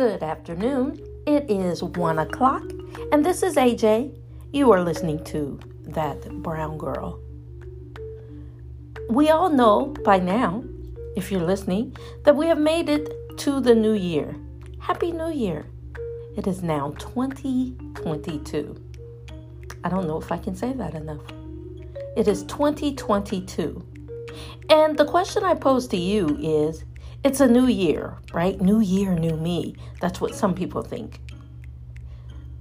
Good afternoon. It is one o'clock, and this is AJ. You are listening to That Brown Girl. We all know by now, if you're listening, that we have made it to the new year. Happy New Year. It is now 2022. I don't know if I can say that enough. It is 2022. And the question I pose to you is it's a new year, right? New year, new me. That's what some people think.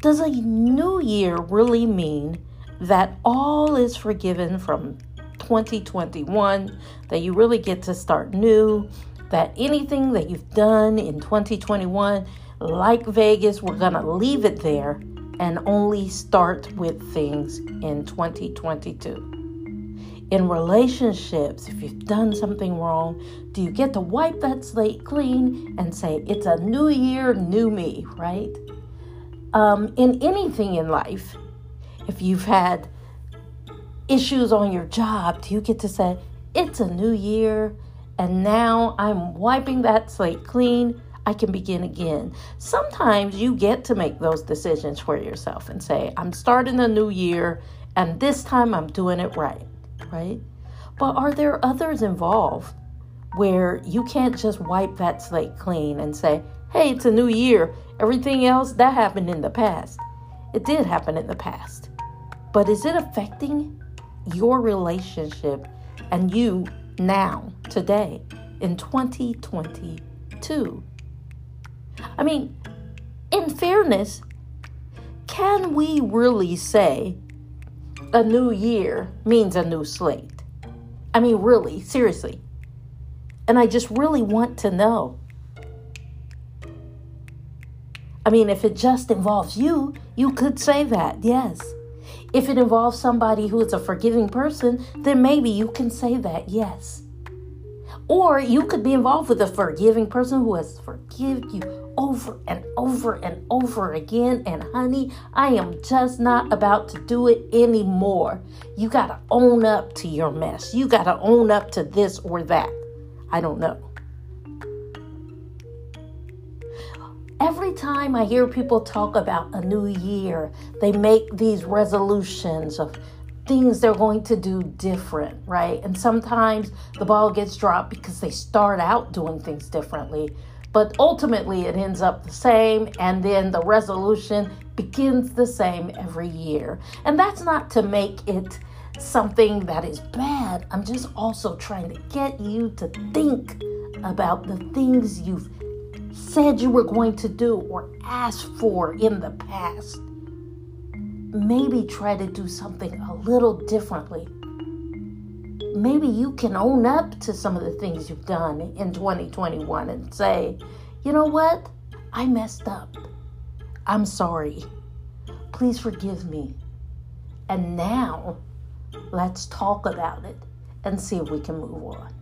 Does a new year really mean that all is forgiven from 2021, that you really get to start new, that anything that you've done in 2021, like Vegas, we're going to leave it there and only start with things in 2022? In relationships, if you've done something wrong, do you get to wipe that slate clean and say, it's a new year, new me, right? Um, in anything in life, if you've had issues on your job, do you get to say, it's a new year and now I'm wiping that slate clean? I can begin again. Sometimes you get to make those decisions for yourself and say, I'm starting a new year and this time I'm doing it right right? But are there others involved where you can't just wipe that slate clean and say, hey, it's a new year. Everything else that happened in the past. It did happen in the past. But is it affecting your relationship and you now, today, in 2022? I mean, in fairness, can we really say a new year means a new slate. I mean, really, seriously. And I just really want to know. I mean, if it just involves you, you could say that, yes. If it involves somebody who is a forgiving person, then maybe you can say that, yes. Or you could be involved with a forgiving person who has forgiven you over and over and over again. And honey, I am just not about to do it anymore. You got to own up to your mess. You got to own up to this or that. I don't know. Every time I hear people talk about a new year, they make these resolutions of things they're going to do different, right? And sometimes the ball gets dropped because they start out doing things differently, but ultimately it ends up the same, and then the resolution begins the same every year. And that's not to make it something that is bad. I'm just also trying to get you to think about the things you've said you were going to do or asked for in the past maybe try to do something a little differently. Maybe you can own up to some of the things you've done in 2021 and say, you know what? I messed up. I'm sorry. Please forgive me. And now let's talk about it and see if we can move on.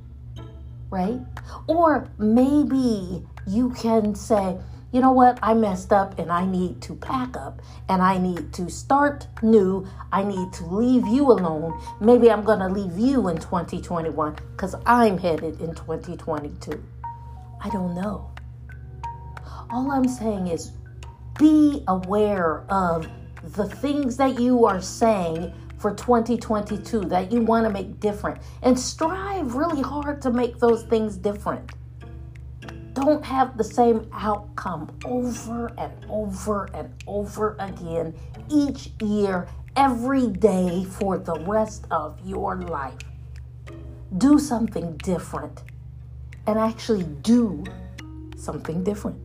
Right? Or maybe you can say, you know what, I messed up and I need to pack up and I need to start new. I need to leave you alone. Maybe I'm going to leave you in 2021 because I'm headed in 2022. I don't know. All I'm saying is be aware of the things that you are saying for 2022 that you want to make different and strive really hard to make those things different don't have the same outcome over and over and over again each year, every day for the rest of your life. Do something different and actually do something different.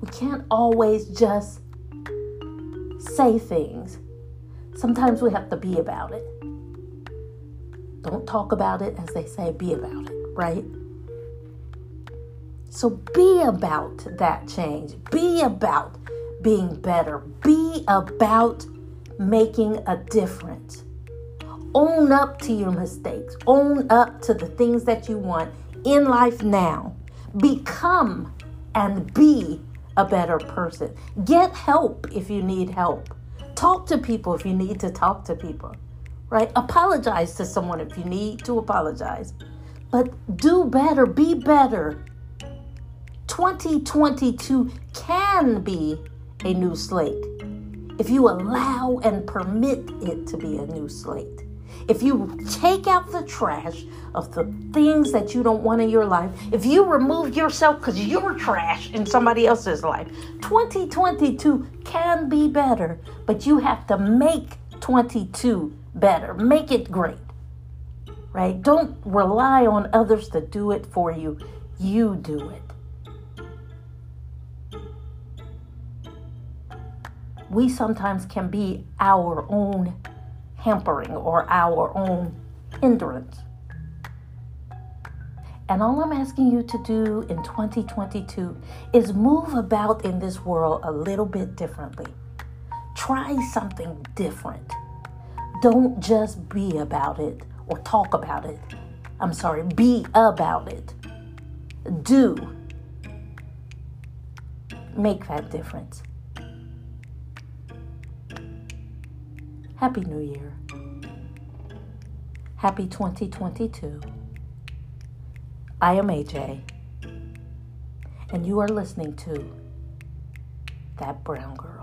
We can't always just say things. Sometimes we have to be about it. Don't talk about it, as they say, be about it, right? So be about that change. Be about being better. Be about making a difference. Own up to your mistakes. Own up to the things that you want in life now. Become and be a better person. Get help if you need help. Talk to people if you need to talk to people right? Apologize to someone if you need to apologize. but do better, be better. 2022 can be a new slate if you allow and permit it to be a new slate. If you take out the trash of the things that you don't want in your life, if you remove yourself because you're trash in somebody else's life, 2022 can be better, but you have to make 22 better. Make it great, right? Don't rely on others to do it for you. You do it. We sometimes can be our own hampering or our own hindrance. And all I'm asking you to do in 2022 is move about in this world a little bit differently. Try something different. Don't just be about it or talk about it. I'm sorry, be about it. Do. Make that difference. Happy New Year. Happy 2022. I am AJ, and you are listening to That Brown Girl.